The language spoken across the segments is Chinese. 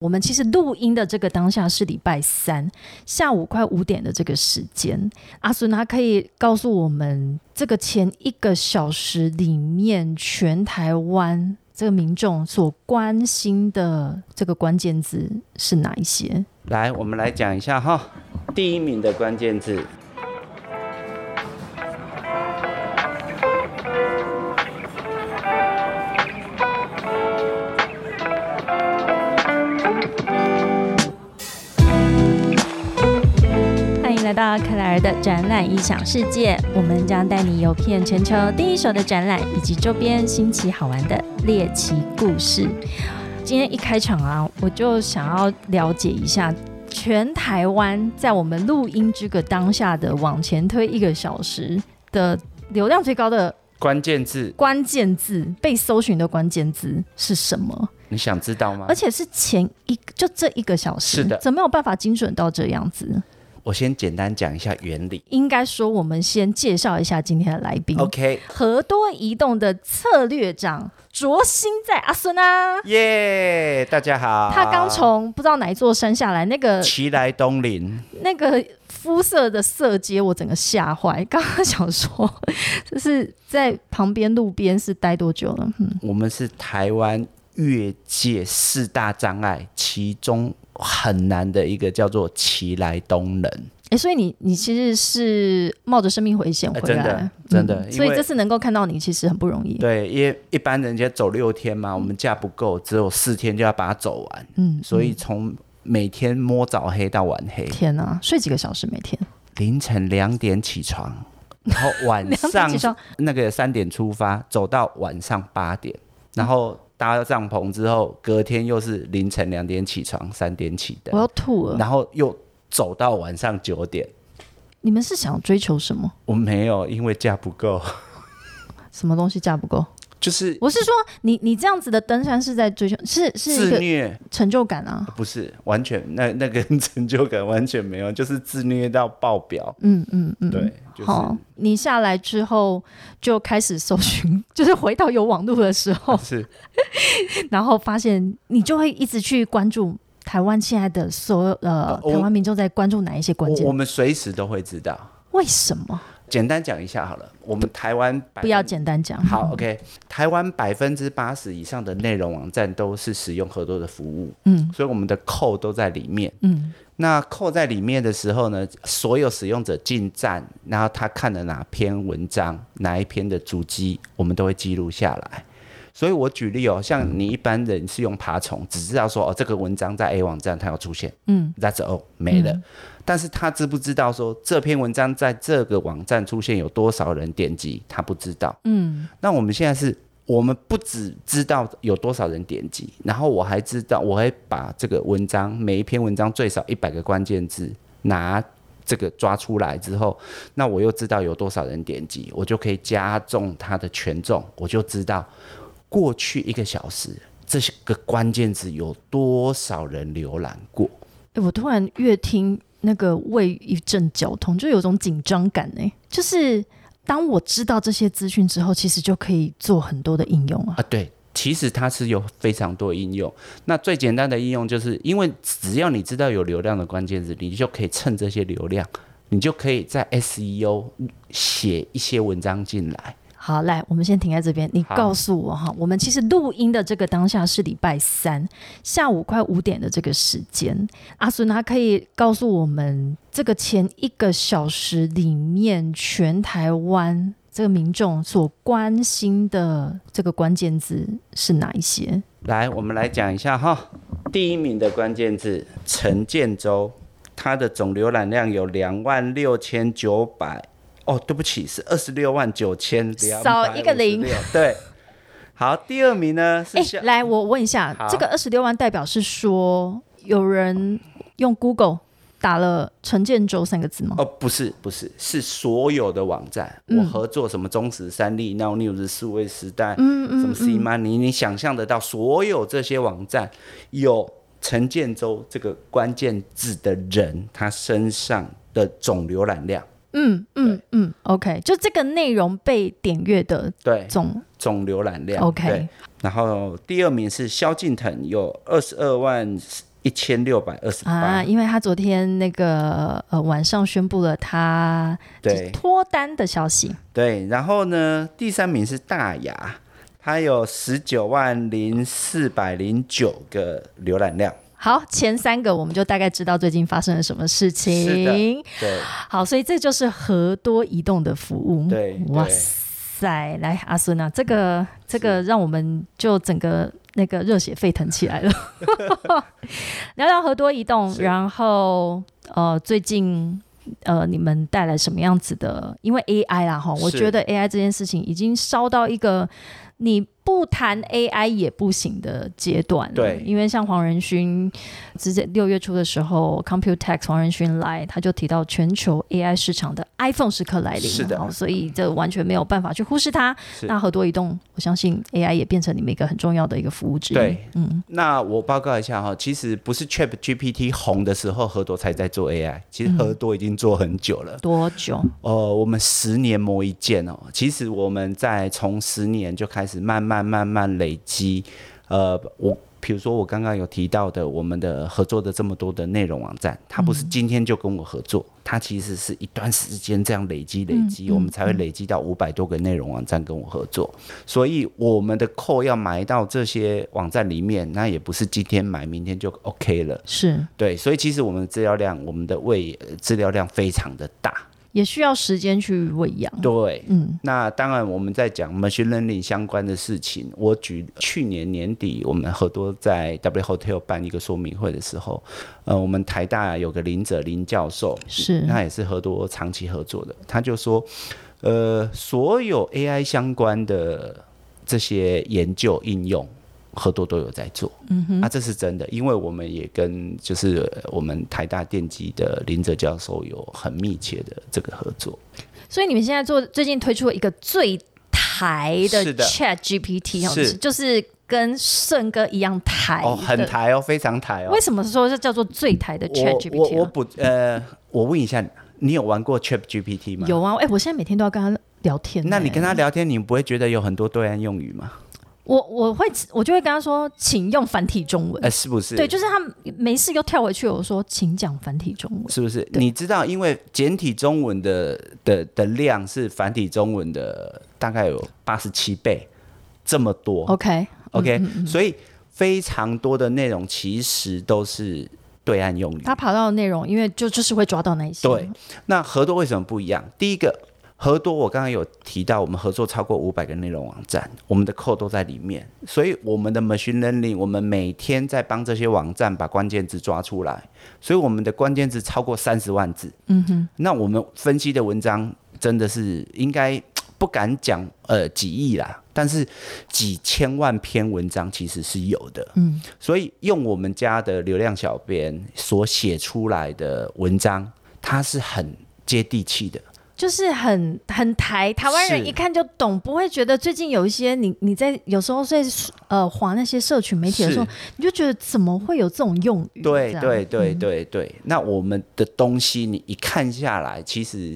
我们其实录音的这个当下是礼拜三下午快五点的这个时间，阿孙他可以告诉我们，这个前一个小时里面，全台湾这个民众所关心的这个关键字是哪一些？来，我们来讲一下哈，第一名的关键字。到克莱尔的展览异想世界，我们将带你游遍全球第一手的展览以及周边新奇好玩的猎奇故事。今天一开场啊，我就想要了解一下全台湾在我们录音这个当下的往前推一个小时的流量最高的关键字，关键字被搜寻的关键字是什么？你想知道吗？而且是前一就这一个小时，是的，怎么有办法精准到这样子？我先简单讲一下原理。应该说，我们先介绍一下今天的来宾。OK，和多移动的策略长卓心在阿孙啊，耶，大家好。他刚从不知道哪一座山下来，那个奇来东林，那个肤色的色阶，我整个吓坏。刚刚想说，就是在旁边路边是待多久了？嗯，我们是台湾越界四大障碍，其中。很难的一个叫做奇来东人，哎，所以你你其实是冒着生命危险回来，真的真的，所以这次能够看到你其实很不容易。对，因为一般人家走六天嘛，我们假不够，只有四天就要把它走完。嗯，所以从每天摸早黑到晚黑，天哪，睡几个小时每天？凌晨两点起床，然后晚上 那个三点出发，走到晚上八点，然后。搭帐篷之后，隔天又是凌晨两点起床，三点起的，我要吐了。然后又走到晚上九点。你们是想追求什么？我没有，因为价不够。什么东西价不够？就是我是说，你你这样子的登山是在追求是是自虐成就感啊？不是，完全那 那个成就感完全没有，就是自虐到爆表。嗯嗯嗯，对。好，你下来之后就开始搜寻，就是回到有网络的时候 是，然后发现你就会一直去关注台湾现在的所有呃台湾民众在关注哪一些关键，我们随时都会知道。为什么？简单讲一下好了，我们台湾不要简单讲。好，OK，台湾百分之八十以上的内容网站都是使用合作的服务，嗯，所以我们的扣都在里面，嗯，那扣在里面的时候呢，所有使用者进站，然后他看了哪篇文章，哪一篇的主机，我们都会记录下来。所以我举例哦，像你一般人是用爬虫，只知道说哦，这个文章在 A 网站它要出现，嗯，That's all 没了。但是他知不知道说这篇文章在这个网站出现有多少人点击？他不知道。嗯，那我们现在是，我们不只知道有多少人点击，然后我还知道，我会把这个文章每一篇文章最少一百个关键字拿这个抓出来之后，那我又知道有多少人点击，我就可以加重它的权重，我就知道过去一个小时这些个关键字有多少人浏览过。哎，我突然越听。那个胃一阵绞痛，就有种紧张感呢。就是当我知道这些资讯之后，其实就可以做很多的应用啊。啊，对，其实它是有非常多应用。那最简单的应用，就是因为只要你知道有流量的关键字，你就可以趁这些流量，你就可以在 SEO 写一些文章进来。好，来，我们先停在这边。你告诉我哈，我们其实录音的这个当下是礼拜三下午快五点的这个时间。阿孙他可以告诉我们，这个前一个小时里面，全台湾这个民众所关心的这个关键字是哪一些？来，我们来讲一下哈。第一名的关键字陈建州，他的总浏览量有两万六千九百。哦，对不起，是二十六万九千少一个零。对，好，第二名呢？哎，来，我问一下，这个二十六万代表是说有人用 Google 打了陈建州三个字吗？哦，不是，不是，是所有的网站，我合作什么中时、三立、Now News、数位时代，嗯嗯，什么 C Money，你想象得到，所有这些网站有陈建州这个关键字的人，他身上的总浏览量。嗯嗯嗯，OK，就这个内容被点阅的对。总总浏览量 OK，然后第二名是萧敬腾，有二十二万一千六百二十八，因为他昨天那个呃晚上宣布了他对。脱单的消息。对，然后呢，第三名是大雅，他有十九万零四百零九个浏览量。好，前三个我们就大概知道最近发生了什么事情。是的，对。好，所以这就是和多移动的服务。对，哇塞，来阿孙啊，这个这个让我们就整个。那个热血沸腾起来了，聊聊和多移动，然后呃，最近呃，你们带来什么样子的？因为 AI 啦哈，我觉得 AI 这件事情已经烧到一个。你不谈 AI 也不行的阶段，对，因为像黄仁勋，直接六月初的时候，Computex 黄仁勋来，他就提到全球 AI 市场的 iPhone 时刻来临，是的，所以这完全没有办法去忽视它。那和多移动，我相信 AI 也变成你们一个很重要的一个服务之一。对，嗯，那我报告一下哈，其实不是 Chat GPT 红的时候，和多才在做 AI，其实和多已经做很久了。多久？呃，我们十年磨一剑哦，其实我们在从十年就开始。慢慢慢慢累积，呃，我比如说我刚刚有提到的，我们的合作的这么多的内容网站，它不是今天就跟我合作，它其实是一段时间这样累积累积，我们才会累积到五百多个内容网站跟我合作。所以我们的扣要埋到这些网站里面，那也不是今天买明天就 OK 了。是对，所以其实我们的资料量，我们的位资料量非常的大。也需要时间去喂养。对，嗯，那当然我们在讲 machine learning 相关的事情。我举去年年底我们合多在 W Hotel 办一个说明会的时候，呃，我们台大有个林哲林教授，是，那也是合多长期合作的，他就说，呃，所有 AI 相关的这些研究应用。合多都有在做，嗯哼，啊，这是真的，因为我们也跟就是我们台大电机的林哲教授有很密切的这个合作。所以你们现在做最近推出了一个最台的 Chat GPT，是就是跟顺哥一样台哦，很台哦，非常台哦。为什么说是叫做最台的 Chat GPT？我我不呃，我问一下，你有玩过 Chat GPT 吗？有啊，哎，我现在每天都要跟他聊天。那你跟他聊天，你不会觉得有很多对岸用语吗？我我会我就会跟他说，请用繁体中文，哎，是不是？对，就是他没事又跳回去，我说，请讲繁体中文，是不是？你知道，因为简体中文的的的量是繁体中文的大概有八十七倍，这么多。OK OK，所以非常多的内容其实都是对岸用语。他跑到的内容，因为就就是会抓到那些。对，那合作为什么不一样？第一个。合多，我刚刚有提到，我们合作超过五百个内容网站，我们的 code 都在里面，所以我们的 machine learning，我们每天在帮这些网站把关键字抓出来，所以我们的关键字超过三十万字。嗯哼，那我们分析的文章真的是应该不敢讲呃几亿啦，但是几千万篇文章其实是有的。嗯，所以用我们家的流量小编所写出来的文章，它是很接地气的。就是很很台台湾人一看就懂，不会觉得最近有一些你你在有时候在呃划那些社群媒体的时候，你就觉得怎么会有这种用语？对对对对对，那我们的东西你一看下来，其实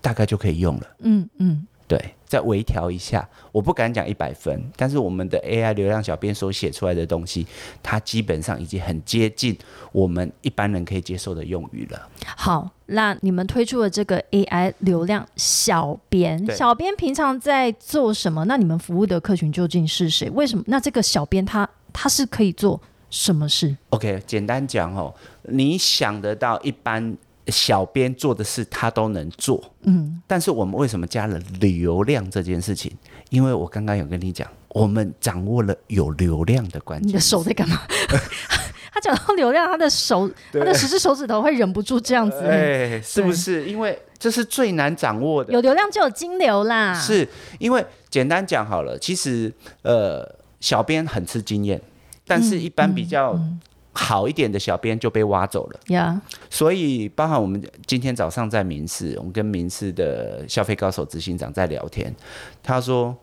大概就可以用了。嗯嗯。对，再微调一下，我不敢讲一百分，但是我们的 AI 流量小编所写出来的东西，它基本上已经很接近我们一般人可以接受的用语了。好，那你们推出的这个 AI 流量小编，小编平常在做什么？那你们服务的客群究竟是谁？为什么？那这个小编他他是可以做什么事？OK，简单讲哦，你想得到一般。小编做的事他都能做，嗯，但是我们为什么加了流量这件事情？因为我刚刚有跟你讲，我们掌握了有流量的关键。你的手在干嘛？他讲到流量，他的手，他的十只手指头会忍不住这样子，哎，是不是？因为这是最难掌握的。有流量就有金流啦。是因为简单讲好了，其实呃，小编很吃经验，但是一般比较。好一点的小编就被挖走了，呀，所以包含我们今天早上在民事，我们跟民事的消费高手执行长在聊天，他说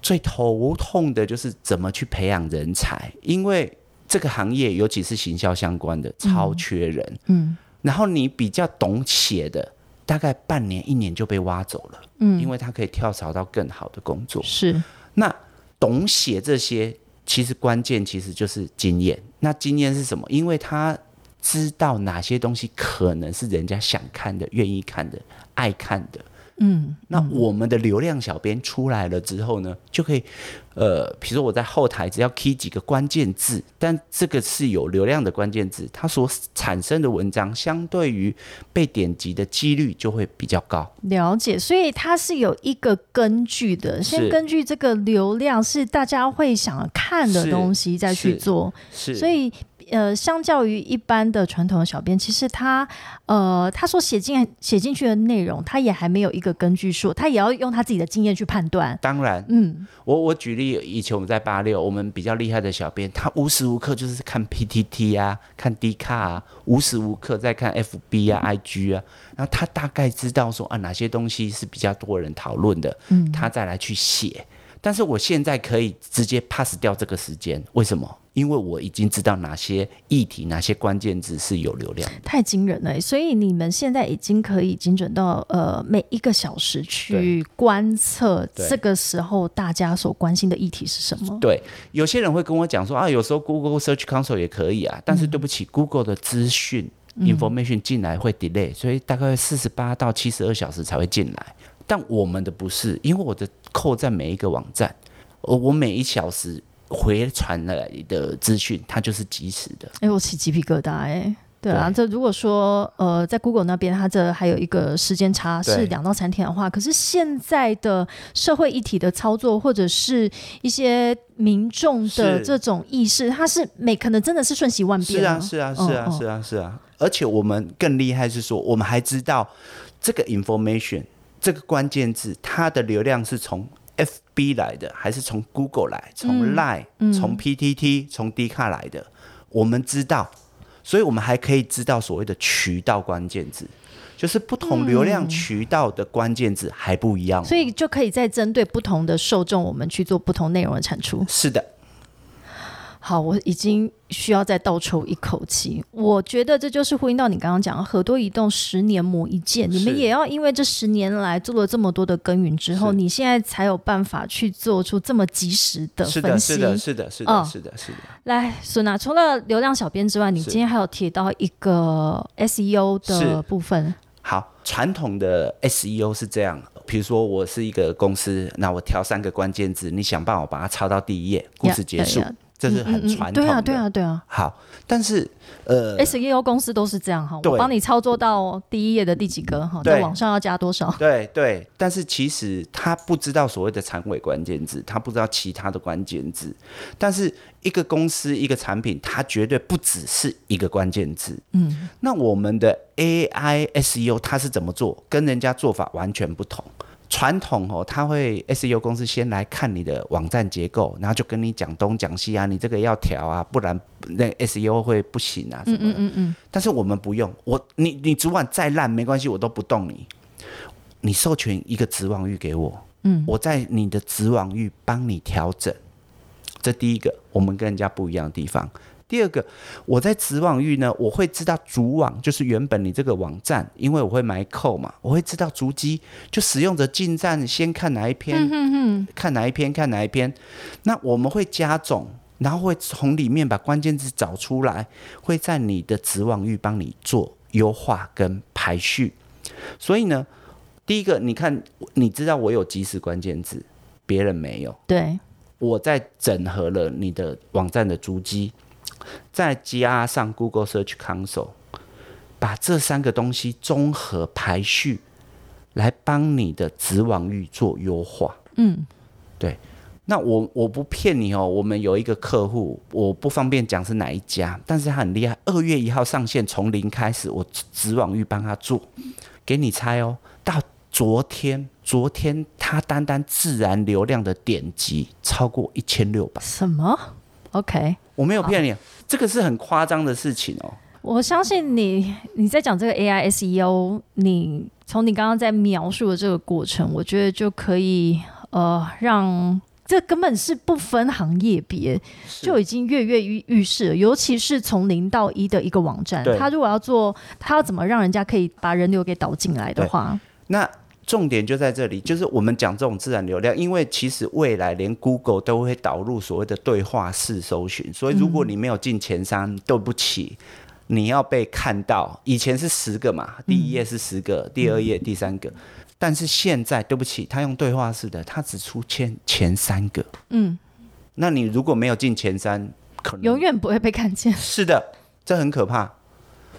最头痛的就是怎么去培养人才，因为这个行业尤其是行销相关的超缺人，嗯，然后你比较懂写的，大概半年一年就被挖走了，嗯，因为他可以跳槽到更好的工作，是，那懂写这些。其实关键其实就是经验。那经验是什么？因为他知道哪些东西可能是人家想看的、愿意看的、爱看的。嗯，那我们的流量小编出来了之后呢，就可以，呃，比如说我在后台只要 key 几个关键字，但这个是有流量的关键字，它所产生的文章相对于被点击的几率就会比较高。了解，所以它是有一个根据的，先根据这个流量是大家会想看的东西再去做，是，所以。呃，相较于一般的传统的小编，其实他呃，他所写进写进去的内容，他也还没有一个根据数，他也要用他自己的经验去判断。当然，嗯，我我举例，以前我们在八六，我们比较厉害的小编，他无时无刻就是看 PTT 啊，看 D 卡啊，无时无刻在看 FB 啊、IG 啊，然后他大概知道说啊，哪些东西是比较多人讨论的，嗯，他再来去写。但是我现在可以直接 pass 掉这个时间，为什么？因为我已经知道哪些议题、哪些关键字是有流量，太惊人了。所以你们现在已经可以精准到呃每一个小时去观测这个时候大家所关心的议题是什么。对，有些人会跟我讲说啊，有时候 Google Search Console 也可以啊，但是对不起，Google 的资讯 information 进来会 delay，所以大概四十八到七十二小时才会进来。但我们的不是，因为我的扣在每一个网站，我我每一小时回传来的资讯，它就是及时的。哎，我起鸡皮疙瘩哎，对啊，这如果说呃，在 Google 那边，它这还有一个时间差是两到三天的话，可是现在的社会一体的操作，或者是一些民众的这种意识，它是每可能真的是瞬息万变。是啊，是啊，是啊，是啊，是啊，而且我们更厉害是说，我们还知道这个 information。这个关键字，它的流量是从 FB 来的，还是从 Google 来？从 Line、从 PTT、从 D 卡来的？我们知道，所以我们还可以知道所谓的渠道关键字，就是不同流量渠道的关键字还不一样，所以就可以再针对不同的受众，我们去做不同内容的产出。是的。好，我已经需要再倒抽一口气。我觉得这就是呼应到你刚刚讲，很多移动十年磨一剑，你们也要因为这十年来做了这么多的耕耘之后，你现在才有办法去做出这么及时的分析。是的，是的，是的，是的，是的，是的。来，孙娜，除了流量小编之外，你今天还有提到一个 SEO 的部分。好，传统的 SEO 是这样，比如说我是一个公司，那我挑三个关键字，你想办法把它抄到第一页，故事结束。这是很传统的，对啊，对啊，对啊。好，但是呃，SEO 公司都是这样哈，我帮你操作到第一页的第几个哈，在网上要加多少？对对，但是其实他不知道所谓的长尾关键字，他不知道其他的关键字。但是一个公司一个产品，它绝对不只是一个关键字。嗯，那我们的 AI SEO 它是怎么做？跟人家做法完全不同。传统哦，他会 SEO 公司先来看你的网站结构，然后就跟你讲东讲西啊，你这个要调啊，不然那 SEO 会不行啊什么的。嗯嗯嗯但是我们不用，我你你主管再烂没关系，我都不动你。你授权一个子网域给我，嗯，我在你的子网域帮你调整。这第一个，我们跟人家不一样的地方。第二个，我在子网域呢，我会知道主网就是原本你这个网站，因为我会埋扣嘛，我会知道主机就使用者进站先看哪一篇，看哪一篇，看哪一篇。那我们会加总，然后会从里面把关键字找出来，会在你的子网域帮你做优化跟排序。所以呢，第一个，你看，你知道我有即时关键字，别人没有。对，我在整合了你的网站的主机。再加上 Google Search Console，把这三个东西综合排序，来帮你的子网域做优化。嗯，对。那我我不骗你哦，我们有一个客户，我不方便讲是哪一家，但是他很厉害。二月一号上线，从零开始，我子网域帮他做，给你猜哦。到昨天，昨天他单单自然流量的点击超过一千六百。什么？OK。我没有骗你，这个是很夸张的事情哦。我相信你，你在讲这个 AI SEO，你从你刚刚在描述的这个过程，我觉得就可以呃，让这根本是不分行业别，就已经跃跃欲欲试了。尤其是从零到一的一个网站，他如果要做，他要怎么让人家可以把人流给导进来的话，那重点就在这里，就是我们讲这种自然流量，因为其实未来连 Google 都会导入所谓的对话式搜寻，所以如果你没有进前三，对不起，你要被看到。以前是十个嘛，第一页是十个，第二页第三个，但是现在对不起，他用对话式的，他只出前前三个。嗯，那你如果没有进前三，可能永远不会被看见。是的，这很可怕。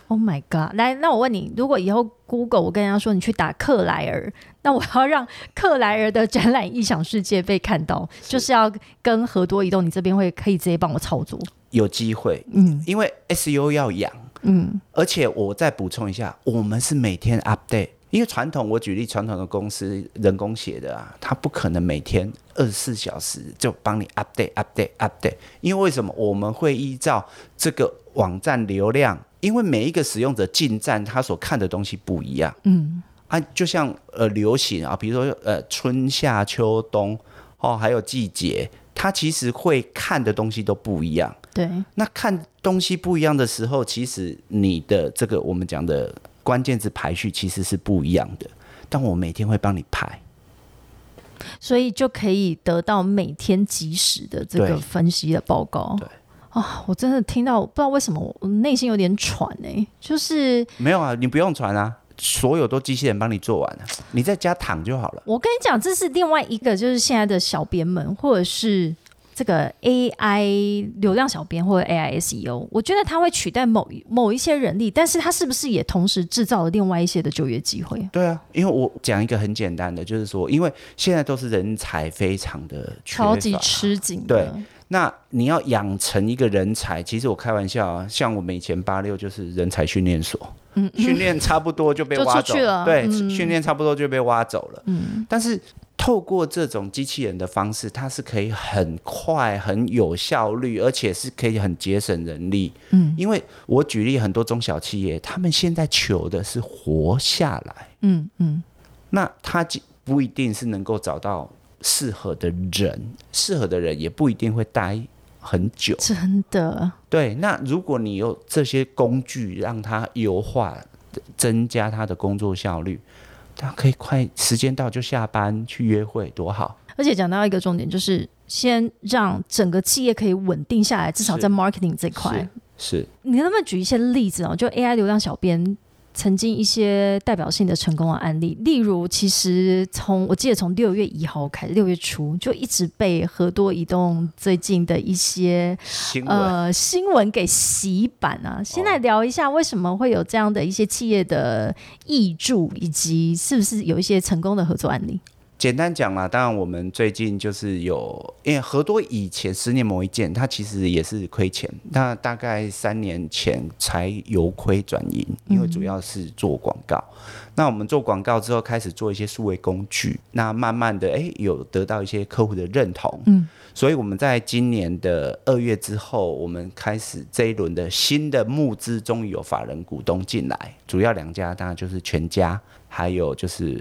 Oh my god！来，那我问你，如果以后 Google 我跟人家说你去打克莱尔，那我要让克莱尔的展览异想世界被看到，就是要跟和多移动，你这边会可以直接帮我操作？有机会，嗯，因为 SU 要养，嗯，而且我再补充一下，我们是每天 update，因为传统我举例传统的公司人工写的啊，他不可能每天二十四小时就帮你 update update update，因为为什么？我们会依照这个网站流量。因为每一个使用者进站，他所看的东西不一样。嗯，啊，就像呃流行啊，比如说呃春夏秋冬哦，还有季节，他其实会看的东西都不一样。对，那看东西不一样的时候，其实你的这个我们讲的关键字排序其实是不一样的。但我每天会帮你排，所以就可以得到每天及时的这个分析的报告。对。啊，我真的听到不知道为什么我内心有点喘哎，就是没有啊，你不用喘啊，所有都机器人帮你做完了，你在家躺就好了。我跟你讲，这是另外一个，就是现在的小编们，或者是这个 AI 流量小编或者 AI SEO，我觉得它会取代某某一些人力，但是它是不是也同时制造了另外一些的就业机会？对啊，因为我讲一个很简单的，就是说，因为现在都是人才非常的超级吃紧，对。那你要养成一个人才，其实我开玩笑啊，像我们以前八六就是人才训练所，嗯，训练差不多就被挖走了，对，训练差不多就被挖走了，嗯，但是透过这种机器人的方式，它是可以很快、很有效率，而且是可以很节省人力，嗯，因为我举例很多中小企业，他们现在求的是活下来，嗯嗯，那他不一定是能够找到。适合的人，适合的人也不一定会待很久。真的，对。那如果你有这些工具，让他优化、增加他的工作效率，他可以快时间到就下班去约会，多好。而且讲到一个重点，就是先让整个企业可以稳定下来，至少在 marketing 这块。是。你能不能举一些例子哦？就 AI 流量小编。曾经一些代表性的成功的案例，例如，其实从我记得从六月一号开始，六月初就一直被和多移动最近的一些呃新闻给洗版啊。现在聊一下为什么会有这样的一些企业的益助，以及是不是有一些成功的合作案例。简单讲啦，当然我们最近就是有，因为合多以前十年磨一剑，它其实也是亏钱。那大概三年前才由亏转盈，因为主要是做广告。那我们做广告之后，开始做一些数位工具，那慢慢的哎有得到一些客户的认同。嗯，所以我们在今年的二月之后，我们开始这一轮的新的募资，终于有法人股东进来，主要两家当然就是全家。还有就是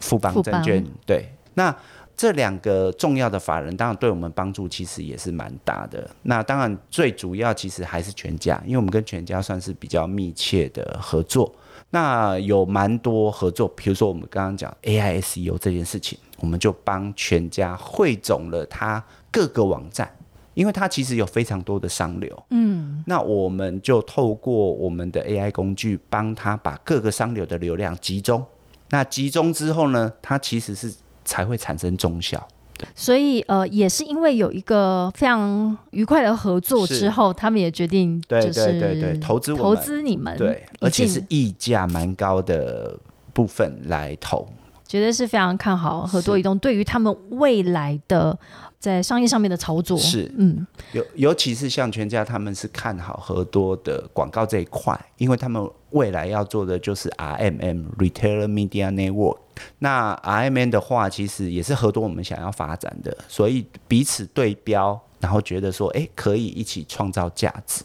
富邦证券，对，那这两个重要的法人，当然对我们帮助其实也是蛮大的。那当然最主要其实还是全家，因为我们跟全家算是比较密切的合作。那有蛮多合作，比如说我们刚刚讲 AISU 这件事情，我们就帮全家汇总了它各个网站，因为它其实有非常多的商流。嗯，那我们就透过我们的 AI 工具，帮他把各个商流的流量集中。那集中之后呢，它其实是才会产生中效。所以呃，也是因为有一个非常愉快的合作之后，他们也决定对对对对投资投资你们，对，而且是溢价蛮高的部分来投，绝对是非常看好合作移动对于他们未来的。在商业上面的操作是，嗯，尤尤其是像全家，他们是看好和多的广告这一块，因为他们未来要做的就是 RMM（Retailer Media Network）。那 RMM 的话，其实也是和多我们想要发展的，所以彼此对标。然后觉得说，哎，可以一起创造价值。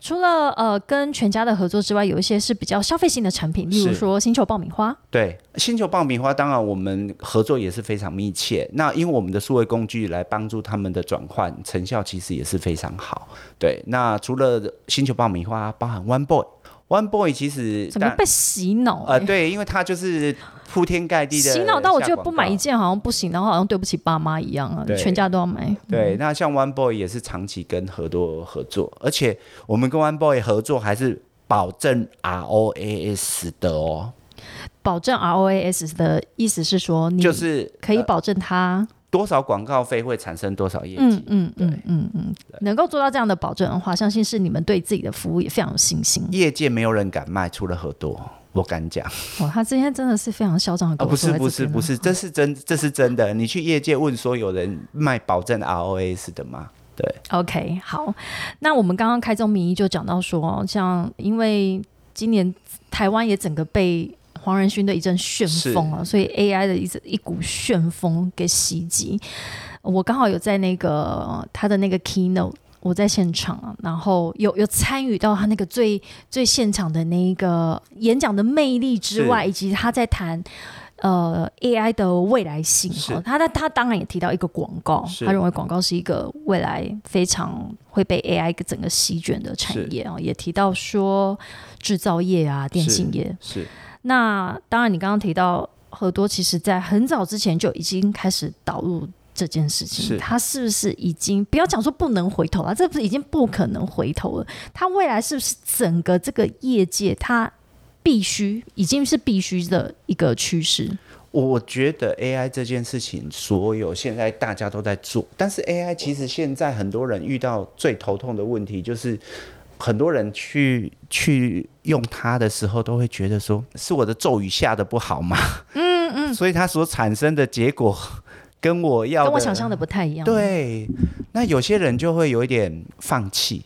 除了呃跟全家的合作之外，有一些是比较消费性的产品，例如说星球爆米花。对，星球爆米花，当然我们合作也是非常密切。那因为我们的数位工具来帮助他们的转换成效，其实也是非常好。对，那除了星球爆米花，包含 One Boy。One Boy 其实怎么被洗脑？呃，对，因为他就是铺天盖地的洗脑到我觉得不买一件好像不行，然后好像对不起爸妈一样啊，全家都要买。对，那像 One Boy 也是长期跟合多合作，而且我们跟 One Boy 合作还是保证 ROAS 的哦。保证 ROAS 的意思是说，你就是可以保证它。多少广告费会产生多少业绩？嗯嗯嗯嗯嗯，能够做到这样的保证的话，相信是你们对自己的服务也非常有信心。业界没有人敢卖，除了很多，我敢讲。哇，他今天真的是非常嚣张的。不是不是不是，这是真这是真的。你去业界问说，有人卖保证 ROAS 的吗？对。OK，好。那我们刚刚开宗明义就讲到说，像因为今年台湾也整个被。黄仁勋的一阵旋风啊，所以 AI 的一一股旋风给袭击。我刚好有在那个他的那个 keynote，我在现场，然后有有参与到他那个最最现场的那一个演讲的魅力之外，以及他在谈呃 AI 的未来性。他他他当然也提到一个广告，他认为广告是一个未来非常会被 AI 整个席卷的产业啊，也提到说制造业啊、电信业是。那当然，你刚刚提到很多，其实在很早之前就已经开始导入这件事情。是，它是不是已经不要讲说不能回头了？这不是已经不可能回头了？他未来是不是整个这个业界，他必须已经是必须的一个趋势？我觉得 AI 这件事情，所有现在大家都在做，但是 AI 其实现在很多人遇到最头痛的问题就是。很多人去去用它的时候，都会觉得说是我的咒语下的不好吗？嗯嗯，所以它所产生的结果跟我要跟我想象的不太一样。对，那有些人就会有一点放弃。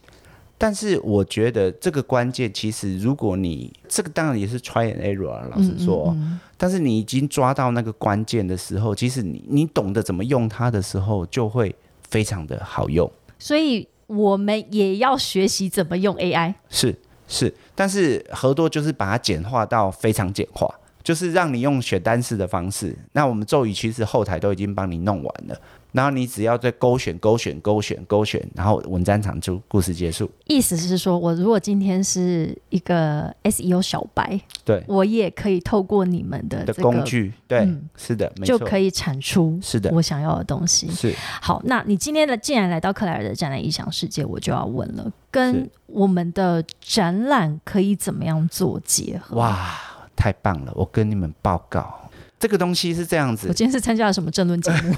但是我觉得这个关键，其实如果你这个当然也是 try and error，老实说，但是你已经抓到那个关键的时候，其实你你懂得怎么用它的时候，就会非常的好用。所以。我们也要学习怎么用 AI，是是，但是合作就是把它简化到非常简化，就是让你用选单式的方式。那我们咒语其实后台都已经帮你弄完了。然后你只要再勾选、勾选、勾选、勾选，然后文章长出，故事结束。意思是说，我如果今天是一个 SEO 小白，对，我也可以透过你们的的工具，对，是的，就可以产出是的我想要的东西。是好，那你今天的既然来到克莱尔的展览异想世界，我就要问了，跟我们的展览可以怎么样做结合？哇，太棒了！我跟你们报告，这个东西是这样子。我今天是参加了什么争论节目？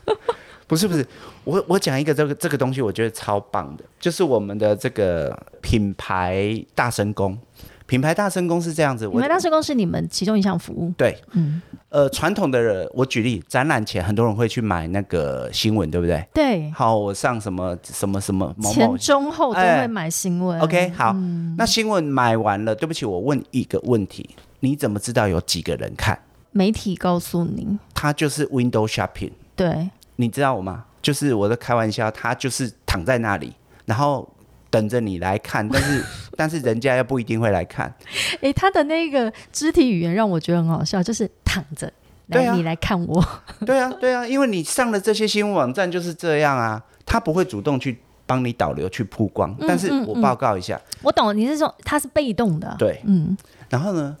不是不是，我我讲一个这个这个东西，我觉得超棒的，就是我们的这个品牌大神功。品牌大神功是这样子，品牌大神功是你们其中一项服务。对，嗯，呃，传统的我举例，展览前很多人会去买那个新闻，对不对？对。好，我上什么什么什么，前中后都会买新闻。OK，好，那新闻买完了，对不起，我问一个问题，你怎么知道有几个人看？媒体告诉您，它就是 window shopping。对。你知道我吗？就是我在开玩笑，他就是躺在那里，然后等着你来看，但是 但是人家又不一定会来看。哎，他的那个肢体语言让我觉得很好笑，就是躺着，来你来看我。对啊，对啊，因为你上了这些新闻网站就是这样啊，他不会主动去帮你导流去曝光。但是我报告一下，我懂你是说他是被动的，对，嗯。然后呢，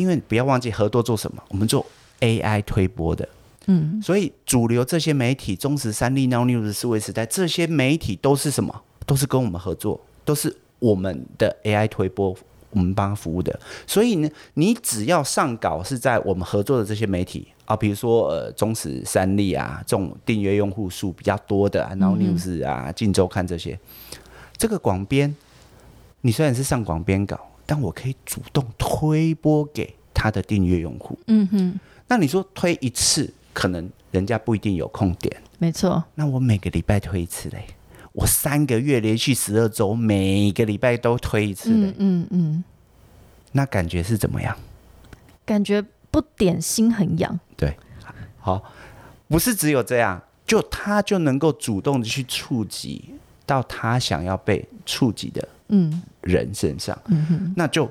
因为不要忘记合作做什么，我们做 AI 推播的。嗯，所以主流这些媒体，中时、三立、Now News、思维时代，这些媒体都是什么？都是跟我们合作，都是我们的 AI 推播，我们帮他服务的。所以呢，你只要上稿是在我们合作的这些媒体啊，比如说呃，中时、三立啊，这种订阅用户数比较多的 Now News 啊、晋周看这些，这个广编，你虽然是上广编稿，但我可以主动推播给他的订阅用户。嗯哼，那你说推一次？可能人家不一定有空点，没错。那我每个礼拜推一次嘞，我三个月连续十二周，每个礼拜都推一次嘞，嗯嗯。那感觉是怎么样？感觉不点心很痒。对，好，不是只有这样，就他就能够主动的去触及到他想要被触及的嗯人身上，嗯哼，那就。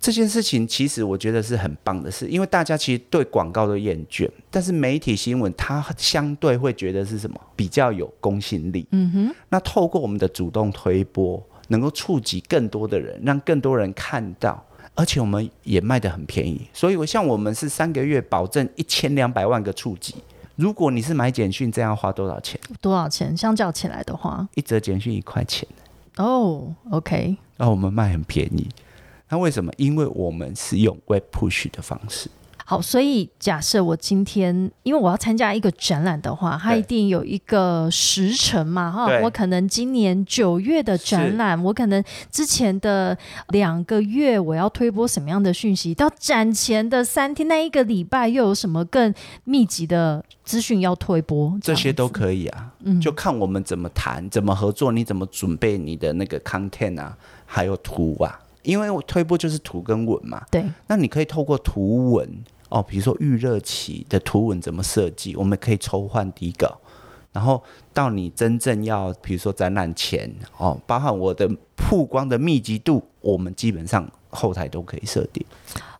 这件事情其实我觉得是很棒的事，因为大家其实对广告都厌倦，但是媒体新闻它相对会觉得是什么比较有公信力。嗯哼，那透过我们的主动推播，能够触及更多的人，让更多人看到，而且我们也卖的很便宜。所以，我像我们是三个月保证一千两百万个触及。如果你是买简讯，这样花多少钱？多少钱？相较起来的话，一折简讯一块钱。哦，OK。那我们卖很便宜。那为什么？因为我们是用 Web Push 的方式。好，所以假设我今天，因为我要参加一个展览的话，它一定有一个时程嘛，哈，我可能今年九月的展览，我可能之前的两个月我要推播什么样的讯息，到展前的三天那一个礼拜又有什么更密集的资讯要推播，这些都可以啊，嗯。就看我们怎么谈，怎么合作，你怎么准备你的那个 content 啊，还有图啊，因为我推播就是图跟文嘛，对，那你可以透过图文。哦，比如说预热期的图文怎么设计，我们可以抽换底稿，然后到你真正要，比如说展览前，哦，包含我的曝光的密集度，我们基本上后台都可以设定。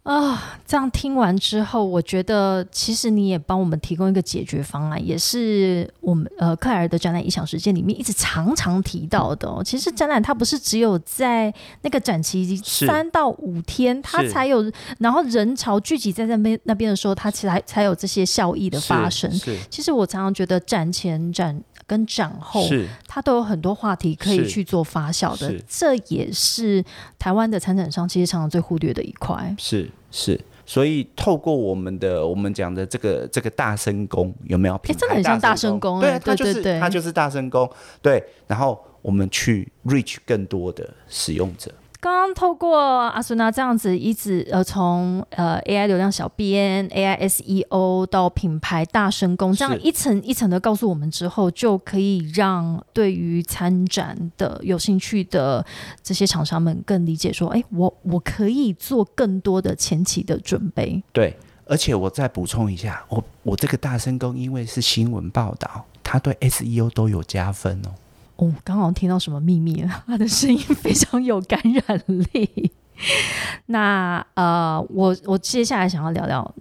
啊，这样听完之后，我觉得其实你也帮我们提供一个解决方案，也是我们呃克莱尔的展览一小时间里面一直常常提到的。其实展览它不是只有在那个展期三到五天，它才有，然后人潮聚集在那边那边的时候，它其实才有这些效益的发生。其实我常常觉得展前展。跟展后，它都有很多话题可以去做发酵的，这也是台湾的参展商其实常常最忽略的一块。是是，所以透过我们的我们讲的这个这个大声功有没有？哎，真的很像大声功，对，它就是它就是大声功，对，然后我们去 reach 更多的使用者。刚刚透过阿苏娜这样子一直呃从呃 AI 流量小编 AI SEO 到品牌大神功这样一层一层的告诉我们之后，就可以让对于参展的有兴趣的这些厂商们更理解说，哎，我我可以做更多的前期的准备。对，而且我再补充一下，我我这个大神功因为是新闻报道，它对 SEO 都有加分哦。哦，刚好听到什么秘密了？他的声音非常有感染力。那呃，我我接下来想要聊聊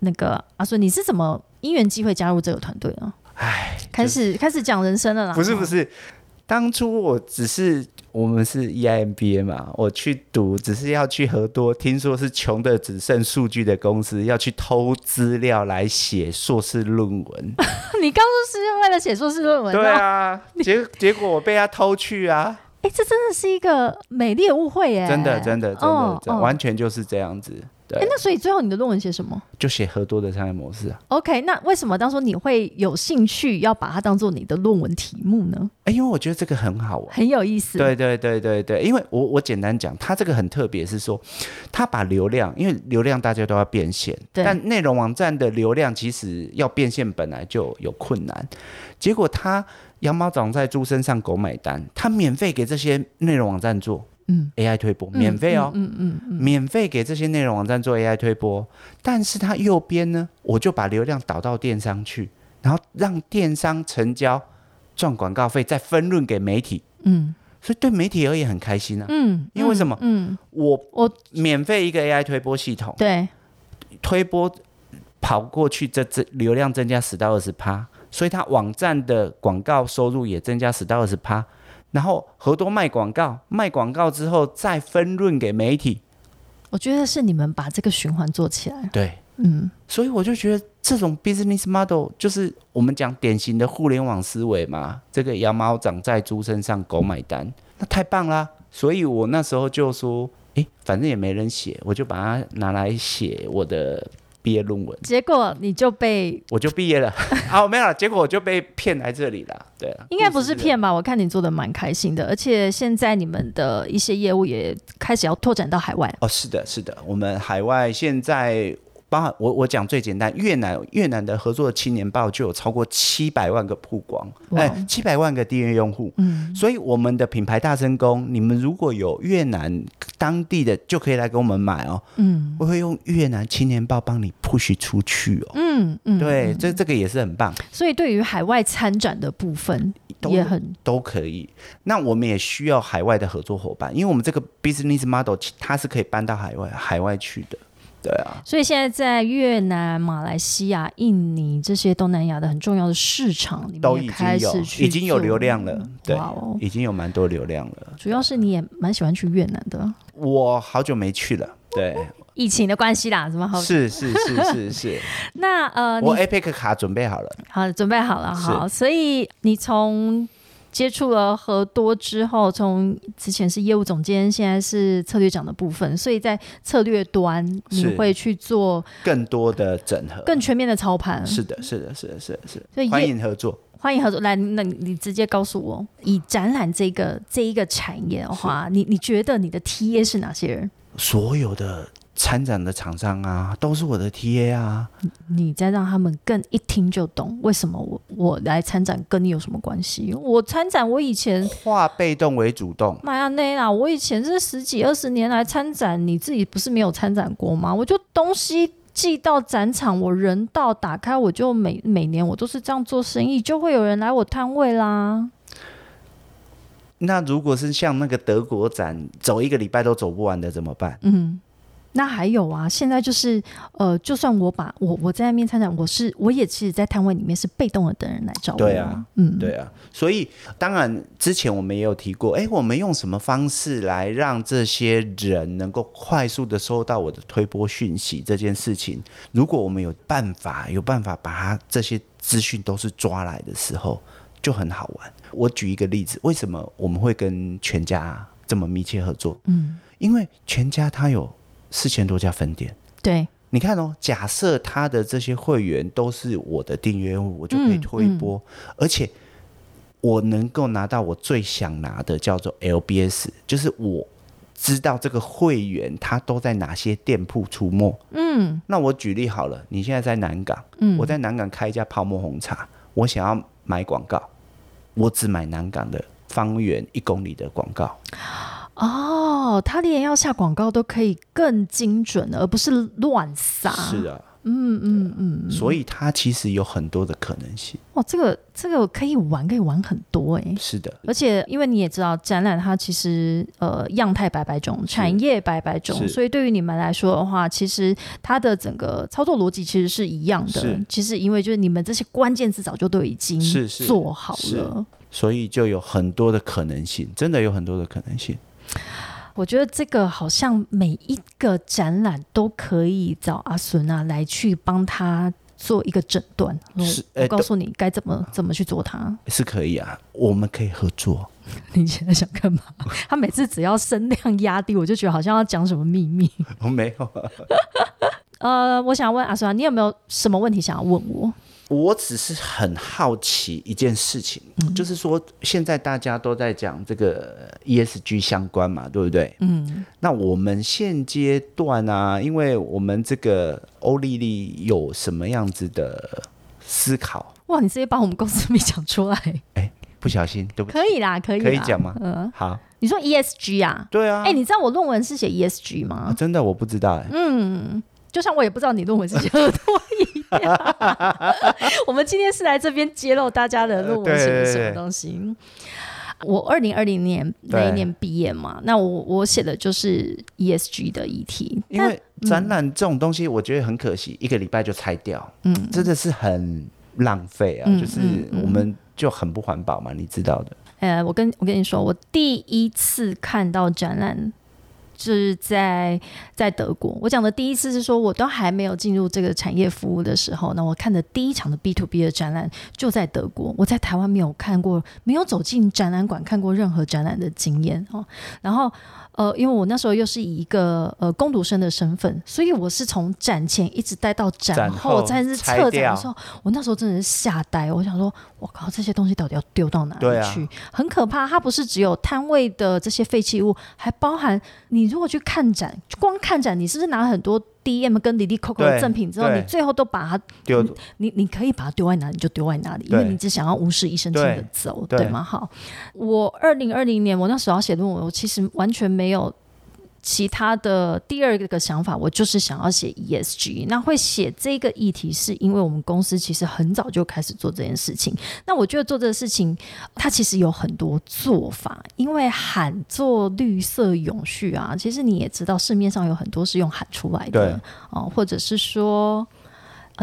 那个阿顺，你是怎么因缘机会加入这个团队呢？哎，开始开始讲人生了啦。不是不是，当初我只是。我们是 EIMBA 嘛，我去读只是要去和多，听说是穷的只剩数据的公司，要去偷资料来写硕士论文。你刚说是为了写硕士论文？对啊，结结果我被他偷去啊！哎，这真的是一个美丽的误会耶！真的真的真的，完全就是这样子。哎，那所以最后你的论文写什么？就写合多的商业模式啊。OK，那为什么当初你会有兴趣要把它当做你的论文题目呢？哎，因为我觉得这个很好玩，很有意思。对对对对对，因为我我简单讲，它这个很特别，是说它把流量，因为流量大家都要变现，但内容网站的流量其实要变现本来就有困难，结果它羊毛长在猪身上，狗买单，它免费给这些内容网站做。嗯，AI 推播免费哦，嗯嗯嗯，免费给这些内容网站做 AI 推播，但是它右边呢，我就把流量导到电商去，然后让电商成交赚广告费，再分润给媒体，嗯，所以对媒体而言很开心啊，嗯，因为什么？嗯，我我免费一个 AI 推播系统，对，推播跑过去，这这流量增加十到二十趴，所以它网站的广告收入也增加十到二十趴。然后合多卖广告，卖广告之后再分润给媒体。我觉得是你们把这个循环做起来。对，嗯，所以我就觉得这种 business model 就是我们讲典型的互联网思维嘛。这个羊毛长在猪身上，狗买单，那太棒啦！所以我那时候就说，诶，反正也没人写，我就把它拿来写我的。毕业论文，结果你就被我就毕业了 啊，没有了，结果我就被骗来这里了。对了，应该不是骗吧？我看你做的蛮开心的，而且现在你们的一些业务也开始要拓展到海外。哦，是的，是的，我们海外现在。包含我我讲最简单，越南越南的合作的青年报就有超过七百万个曝光，哎，七百万个订阅用户。嗯，所以我们的品牌大成功，你们如果有越南当地的，就可以来给我们买哦。嗯，我会用越南青年报帮你 push 出去哦。嗯嗯，对，这这个也是很棒。所以对于海外参展的部分也很都可以。那我们也需要海外的合作伙伴，因为我们这个 business model 它是可以搬到海外海外去的。对啊，所以现在在越南、马来西亚、印尼这些东南亚的很重要的市场，你都已经开始，已经有流量了，对，已经有蛮多流量了。主要是你也蛮喜欢去越南的，我好久没去了，对，疫情的关系啦，怎么好？是是是是是。那呃，我 APEC 卡准备好了，好，准备好了，好，所以你从。接触了和多之后，从之前是业务总监，现在是策略长的部分，所以在策略端你会去做更多的整合、更全面的操盘。是的，是的，是的，是的，是。所以欢迎合作，欢迎合作。来，那你直接告诉我，以展览这个这一个产业的话，你你觉得你的 TA 是哪些人？所有的。参展的厂商啊，都是我的 TA 啊。你再让他们更一听就懂，为什么我我来参展跟你有什么关系？我参展，我以前化被动为主动。妈呀，内啦！我以前是十几二十年来参展，你自己不是没有参展过吗？我就东西寄到展场，我人到打开，我就每每年我都是这样做生意，就会有人来我摊位啦。那如果是像那个德国展，走一个礼拜都走不完的怎么办？嗯。那还有啊，现在就是呃，就算我把我我在那边参展，我是我也其实，在摊位里面是被动的等人来找我。对啊，嗯，对啊。所以当然之前我们也有提过，哎，我们用什么方式来让这些人能够快速的收到我的推播讯息这件事情？如果我们有办法，有办法把他这些资讯都是抓来的时候，就很好玩。我举一个例子，为什么我们会跟全家这么密切合作？嗯，因为全家他有。四千多家分店，对，你看哦，假设他的这些会员都是我的订阅户，我就可以推播，而且我能够拿到我最想拿的，叫做 LBS，就是我知道这个会员他都在哪些店铺出没。嗯，那我举例好了，你现在在南港，嗯，我在南港开一家泡沫红茶，我想要买广告，我只买南港的方圆一公里的广告。哦，他连要下广告都可以更精准，而不是乱撒。是啊，嗯嗯嗯，所以它其实有很多的可能性。哇，这个这个可以玩，可以玩很多哎。是的，而且因为你也知道，展览它其实呃样态百百种，产业百百种，所以对于你们来说的话，其实它的整个操作逻辑其实是一样的。其实因为就是你们这些关键字早就都已经做好了，所以就有很多的可能性，真的有很多的可能性。我觉得这个好像每一个展览都可以找阿孙啊来去帮他做一个诊断，是，我告诉你该怎么怎么去做它，是可以啊，我们可以合作。你现在想干嘛？他每次只要声量压低，我就觉得好像要讲什么秘密。我 没有。呃，我想问阿孙，你有没有什么问题想要问我？我只是很好奇一件事情，就是说现在大家都在讲这个 ESG 相关嘛，对不对？嗯，那我们现阶段啊，因为我们这个欧丽丽有什么样子的思考？哇，你直接把我们公司名讲出来？哎，不小心，对不起，可以啦，可以，可以讲吗？嗯，好。你说 ESG 啊？对啊。哎，你知道我论文是写 ESG 吗？真的，我不知道。哎，嗯。就像我也不知道你论文是写 我们今天是来这边揭露大家的论文写的什么东西。我二零二零年那一年毕业嘛，那我我写的就是 ESG 的议题。因为展览这种东西，我觉得很可惜，一个礼拜就拆掉，嗯，真的是很浪费啊，就是我们就很不环保嘛，你知道的。呃，我跟我跟你说，我第一次看到展览。是在在德国，我讲的第一次是说，我都还没有进入这个产业服务的时候，那我看的第一场的 B to B 的展览就在德国。我在台湾没有看过，没有走进展览馆看过任何展览的经验哦。然后。呃，因为我那时候又是以一个呃攻读生的身份，所以我是从展前一直待到展后，在是策展的时候，我那时候真的是吓呆。我想说，我靠，这些东西到底要丢到哪里去？很可怕。它不是只有摊位的这些废弃物，还包含你如果去看展，光看展，你是不是拿很多？D M 跟 Lily Coco 的赠品之后，你最后都把它丢，你你可以把它丢在哪里就丢在哪里，因为你只想要无事一身轻的走，对吗？好，我二零二零年我那时候要写论文，我其实完全没有其他的第二个想法，我就是想要写 ESG。那会写这个议题，是因为我们公司其实很早就开始做这件事情。那我觉得做这个事情，它其实有很多做法。因为喊做绿色永续啊，其实你也知道，市面上有很多是用喊出来的哦，或者是说，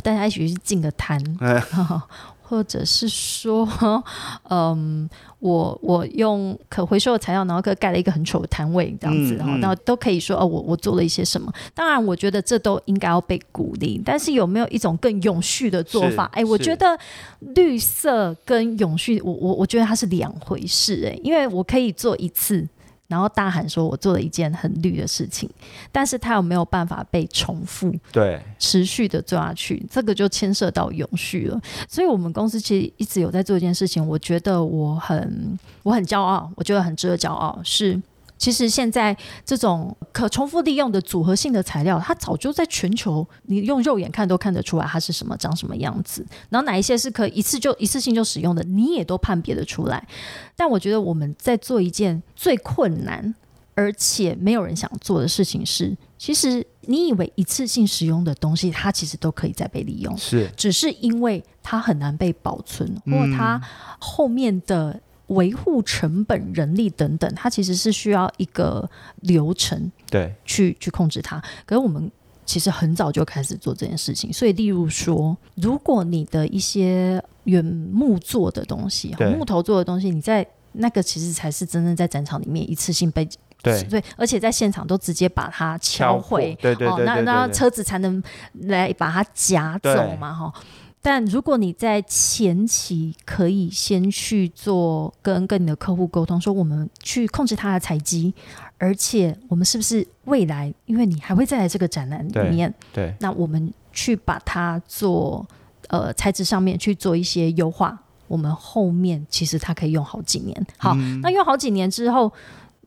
大家一起去进个摊。或者是说，嗯，我我用可回收的材料，然后可盖了一个很丑的摊位，这样子，然后都可以说哦，我我做了一些什么。当然，我觉得这都应该要被鼓励。但是有没有一种更永续的做法？哎，我觉得绿色跟永续，我我我觉得它是两回事。哎，因为我可以做一次。然后大喊说：“我做了一件很绿的事情，但是他有没有办法被重复、对持续的做下去？这个就牵涉到永续了。所以，我们公司其实一直有在做一件事情，我觉得我很我很骄傲，我觉得很值得骄傲是。”其实现在这种可重复利用的组合性的材料，它早就在全球，你用肉眼看都看得出来它是什么长什么样子。然后哪一些是可以一次就一次性就使用的，你也都判别得出来。但我觉得我们在做一件最困难而且没有人想做的事情是，其实你以为一次性使用的东西，它其实都可以再被利用，是只是因为它很难被保存，或它后面的。维护成本、人力等等，它其实是需要一个流程，对，去去控制它。可是我们其实很早就开始做这件事情，所以例如说，如果你的一些原木做的东西、木头做的东西，你在那个其实才是真正在展场里面一次性被对。对，而且在现场都直接把它敲毁，对对对，那那车子才能来把它夹走嘛，哈。但如果你在前期可以先去做跟跟你的客户沟通，说我们去控制它的采集，而且我们是不是未来，因为你还会再来这个展览里面，对，那我们去把它做呃材质上面去做一些优化，我们后面其实它可以用好几年。好，那用好几年之后，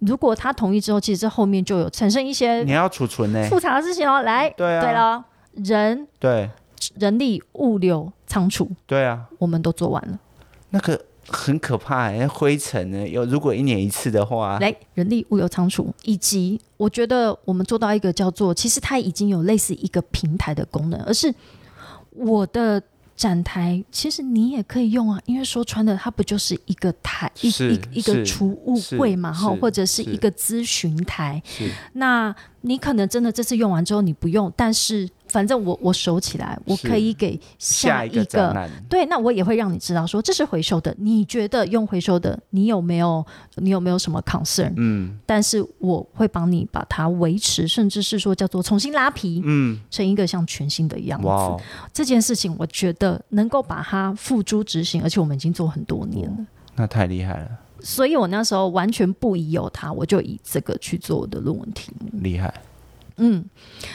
如果他同意之后，其实这后面就有产生一些你要储存呢复杂的事情哦。来，对啊，对了，人对。人力、物流、仓储，对啊，我们都做完了。那个很可怕，那灰尘呢？有如果一年一次的话，来，人力、物流、仓储，以及我觉得我们做到一个叫做，其实它已经有类似一个平台的功能，而是我的展台，其实你也可以用啊。因为说穿了，它不就是一个台，一一一个储物柜嘛，哈，或者是一个咨询台。那你可能真的这次用完之后你不用，但是。反正我我收起来，我可以给下一个对，那我也会让你知道说这是回收的。你觉得用回收的，你有没有你有没有什么 concern？嗯，但是我会帮你把它维持，甚至是说叫做重新拉皮，嗯，成一个像全新的样子。这件事情我觉得能够把它付诸执行，而且我们已经做很多年了，那太厉害了。所以我那时候完全不疑有他，我就以这个去做我的论文题目，厉害。嗯，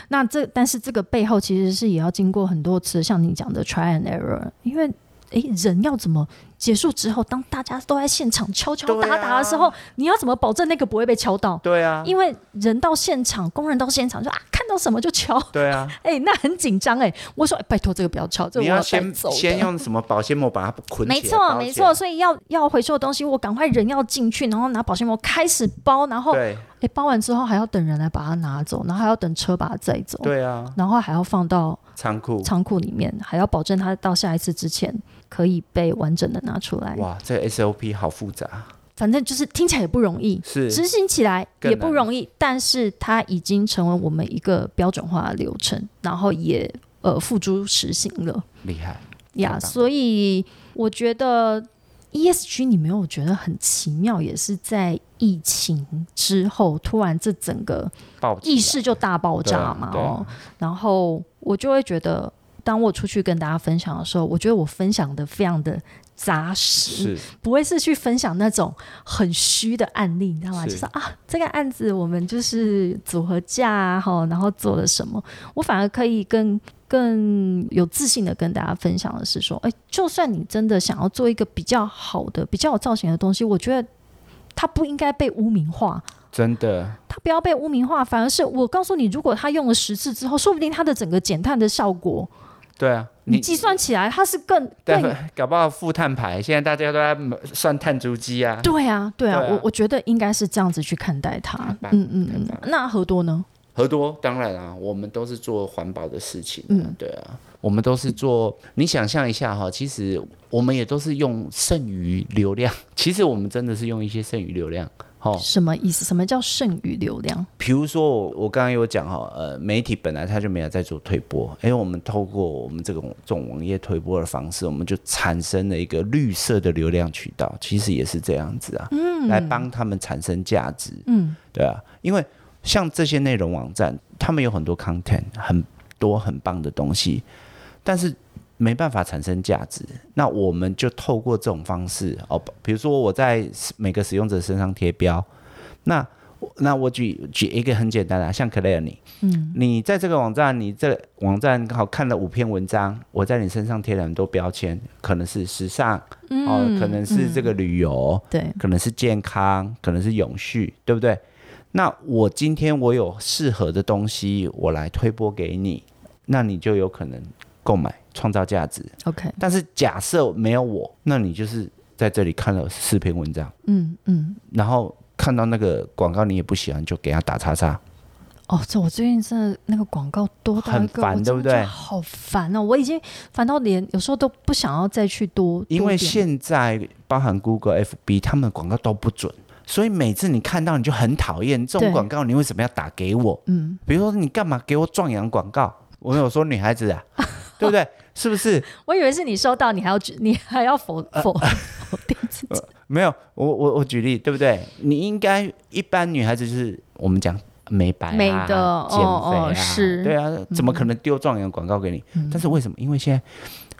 那这但是这个背后其实是也要经过很多次，像你讲的 try and error，因为诶，人要怎么？结束之后，当大家都在现场敲敲打打的时候，你要怎么保证那个不会被敲到？对啊，因为人到现场，工人到现场就啊，看到什么就敲。对啊，哎，那很紧张哎。我说拜托这个不要敲，这个你要先先用什么保鲜膜把它捆起来。没错没错，所以要要回收的东西，我赶快人要进去，然后拿保鲜膜开始包，然后哎包完之后还要等人来把它拿走，然后还要等车把它载走。对啊，然后还要放到仓库仓库里面，还要保证它到下一次之前。可以被完整的拿出来。哇，这 SOP 好复杂。反正就是听起来也不容易，是执行起来也不容易。但是它已经成为我们一个标准化的流程，然后也呃付诸实行了。厉害呀！所以我觉得 ESG 你没有觉得很奇妙，也是在疫情之后突然这整个意识就大爆炸嘛。哦，然后我就会觉得。当我出去跟大家分享的时候，我觉得我分享的非常的扎实，不会是去分享那种很虚的案例，你知道吗？就是啊，这个案子我们就是组合价哈，然后做了什么，我反而可以更更有自信的跟大家分享的是说，哎，就算你真的想要做一个比较好的、比较有造型的东西，我觉得它不应该被污名化，真的，它不要被污名化，反而是我告诉你，如果它用了十次之后，说不定它的整个减碳的效果。对啊，你计算起来它是更更搞不好负碳排。现在大家都在算碳足迹啊。对啊，对啊，我我觉得应该是这样子去看待它。嗯嗯嗯。那何多呢？何多当然啊，我们都是做环保的事情。嗯，对啊，我们都是做。你想象一下哈，其实我们也都是用剩余流量。其实我们真的是用一些剩余流量。哦，什么意思？什么叫剩余流量？比如说我我刚刚有讲哈，呃，媒体本来他就没有在做推播，因为我们透过我们这种这种网页推播的方式，我们就产生了一个绿色的流量渠道。其实也是这样子啊，嗯，来帮他们产生价值。嗯，对啊，因为。像这些内容网站，他们有很多 content，很多很棒的东西，但是没办法产生价值。那我们就透过这种方式哦，比如说我在每个使用者身上贴标，那那我举举一个很简单的，像 Clare 你，嗯，你在这个网站，你这网站刚好看了五篇文章，我在你身上贴了很多标签，可能是时尚，哦，可能是这个旅游，对，可能是健康，可能是永续，对不对？那我今天我有适合的东西，我来推播给你，那你就有可能购买，创造价值。OK。但是假设没有我，那你就是在这里看了四篇文章，嗯嗯，然后看到那个广告你也不喜欢，就给他打叉叉。哦，这我最近真的那个广告多到很烦，对不对？好烦哦！我已经烦到连有时候都不想要再去多。因为现在包含 Google、FB，他们的广告都不准。所以每次你看到你就很讨厌这种广告，你为什么要打给我？嗯，比如说你干嘛给我壮阳广告？我有说女孩子啊，对不对？是不是？我以为是你收到，你还要你还要否否否定自己？没有，我我我举例，对不对？你应该一般女孩子就是我们讲美白、美的、减肥啊，是，对啊，怎么可能丢状元广告给你？但是为什么？因为现在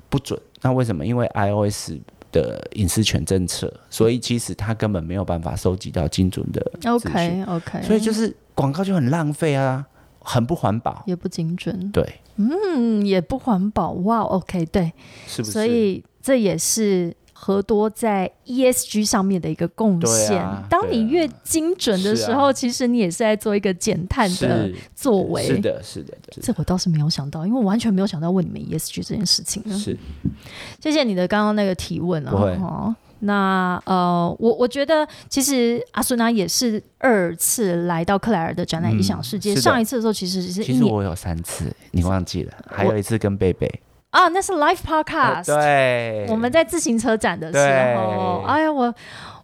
不准。那为什么？因为 iOS。的隐私权政策，所以其实他根本没有办法收集到精准的 OK OK，所以就是广告就很浪费啊，很不环保，也不精准。对，嗯，也不环保。哇，OK，对，是不是？所以这也是。和多在 ESG 上面的一个贡献。当你越精准的时候，其实你也是在做一个减碳的作为。是的，是的。这我倒是没有想到，因为我完全没有想到问你们 ESG 这件事情。是，谢谢你的刚刚那个提问啊。那呃，我我觉得其实阿苏娜也是二次来到克莱尔的展览《异想世界》。上一次的时候其实是其实我有三次，你忘记了？还有一次跟贝贝。啊，那是 live podcast。对，我们在自行车展的时候，哎呀，我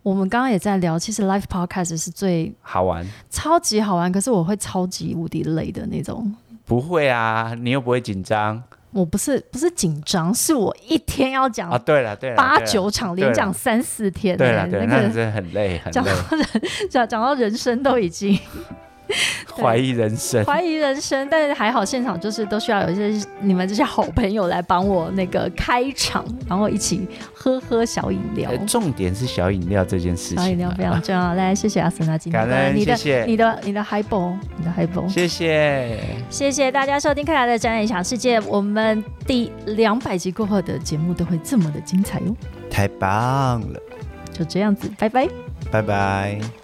我们刚刚也在聊，其实 live podcast 是最好玩，超级好玩。可是我会超级无敌累的那种。不会啊，你又不会紧张。我不是不是紧张，是我一天要讲啊，对了对了，八九场连讲三四天，对了对，那真的很累很累。讲到人讲讲到人生都已经。怀疑人生，怀疑人生，但是还好，现场就是都需要有一些你们这些好朋友来帮我那个开场，然后一起喝喝小饮料。重点是小饮料这件事情，小饮料非常重要。来，谢谢阿森纳今天。的你的你的你的 Hi Ball，你的 Hi Ball，谢谢。谢谢大家收听《克莱的展览小世界》，我们第两百集过后的节目都会这么的精彩哟，太棒了，就这样子，拜拜，拜拜。